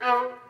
Música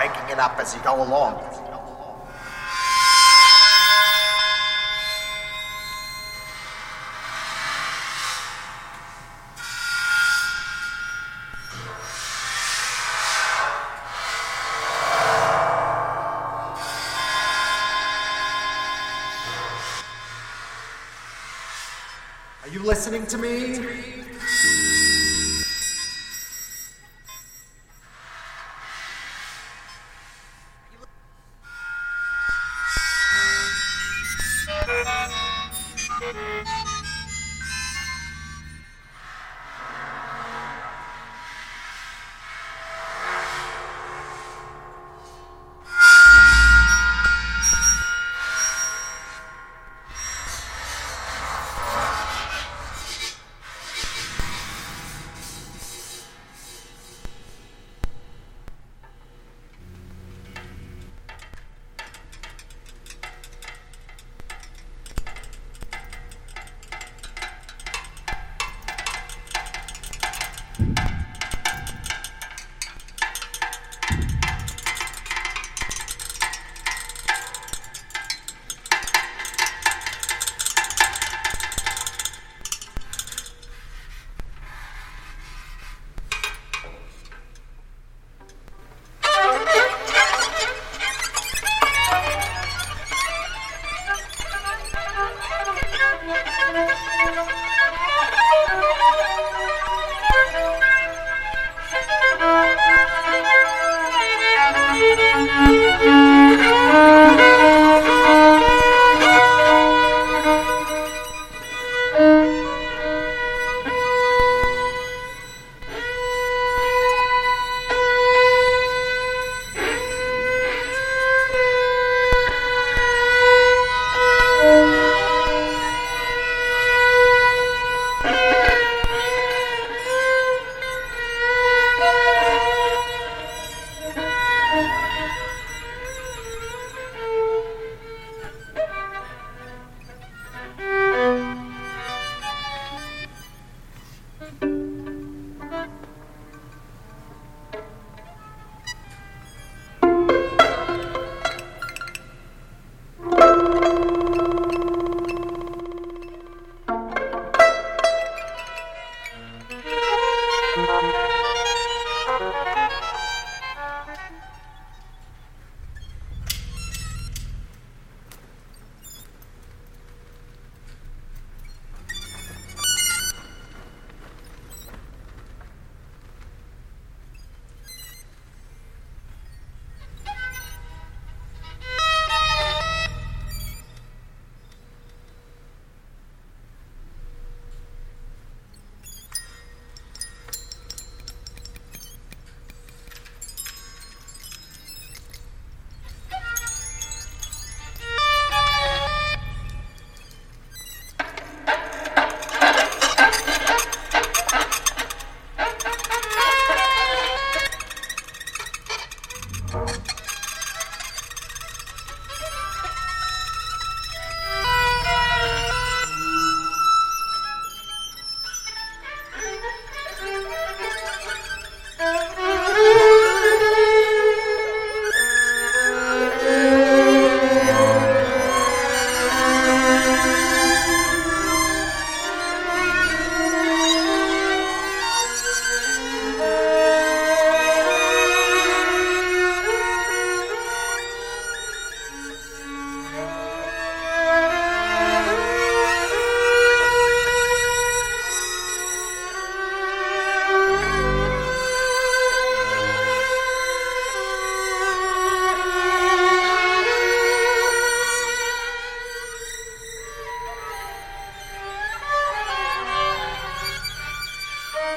making it up as you go along. Are you listening to me?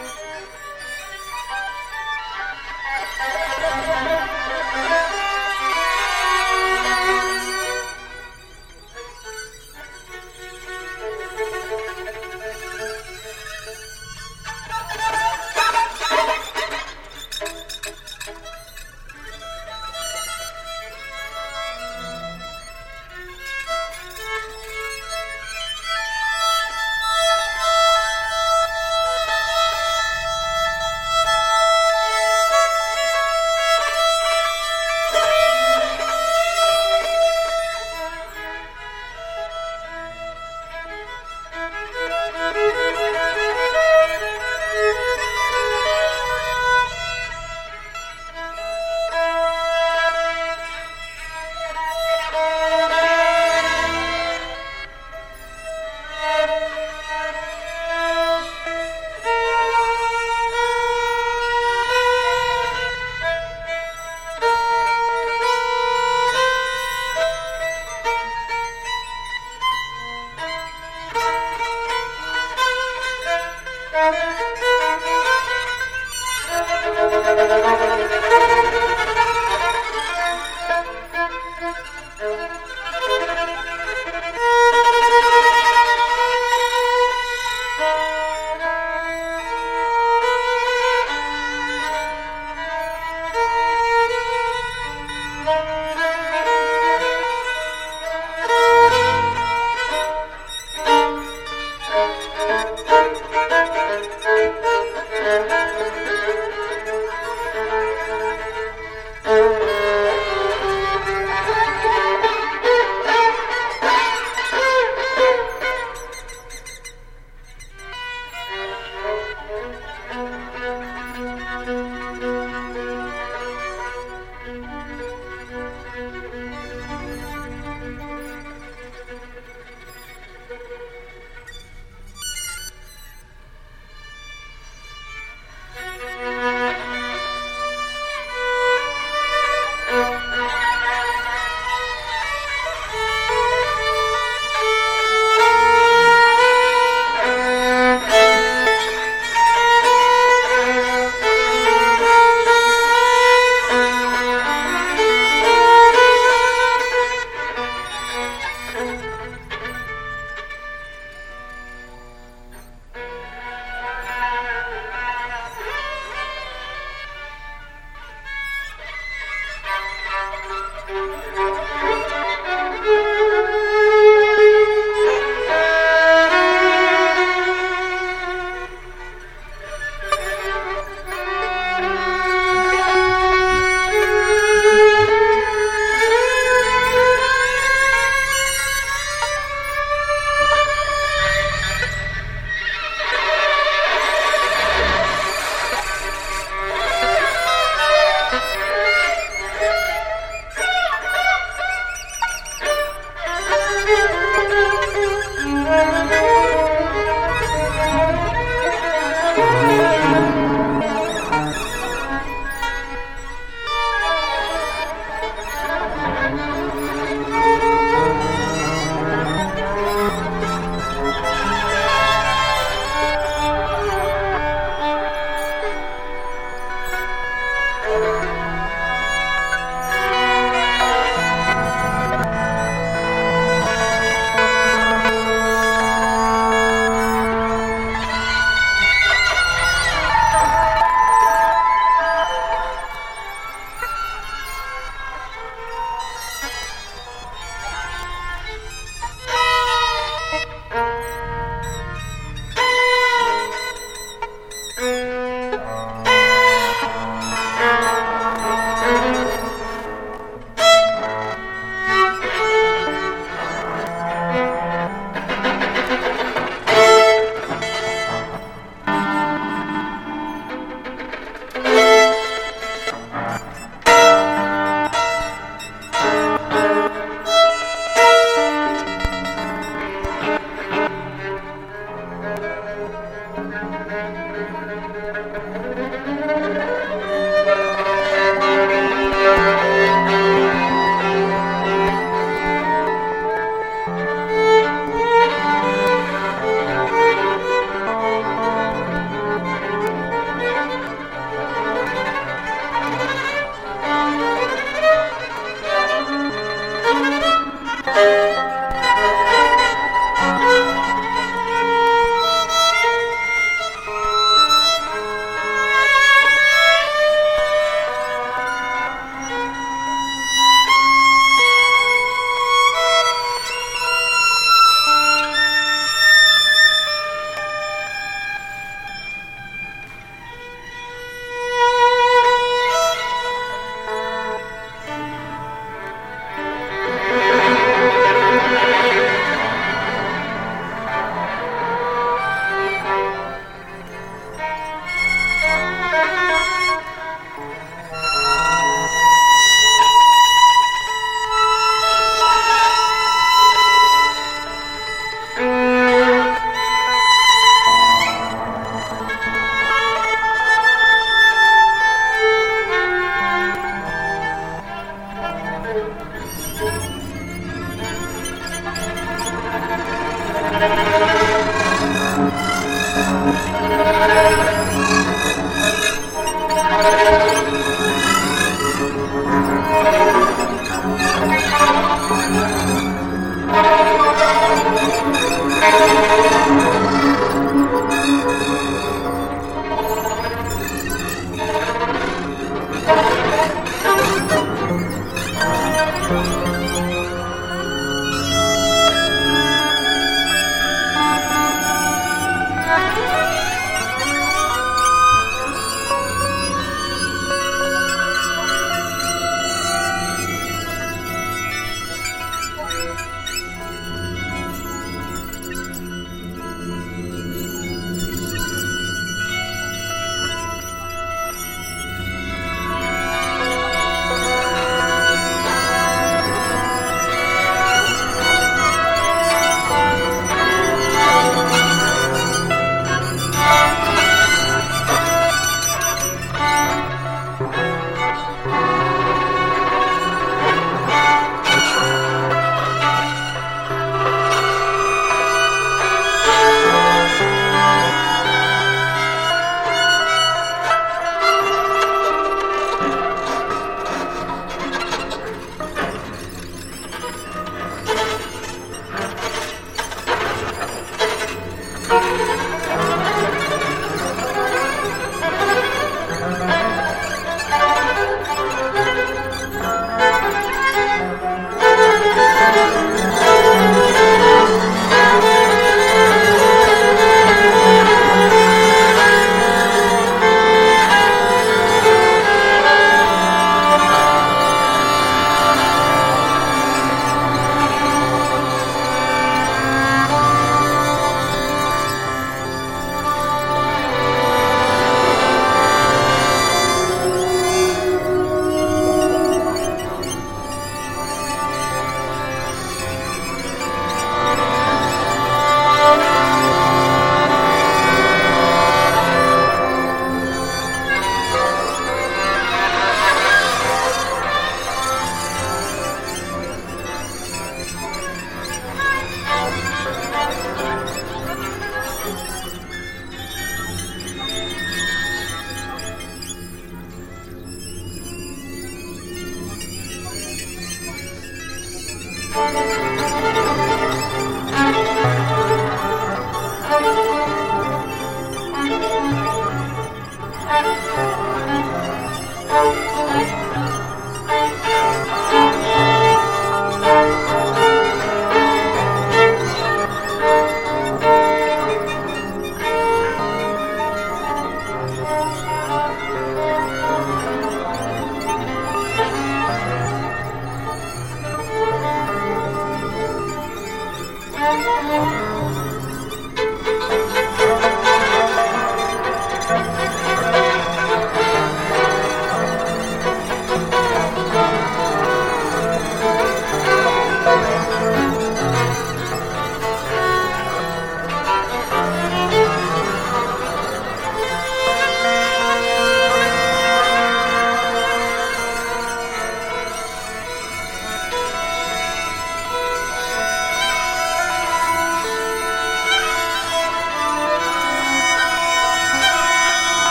Thank you.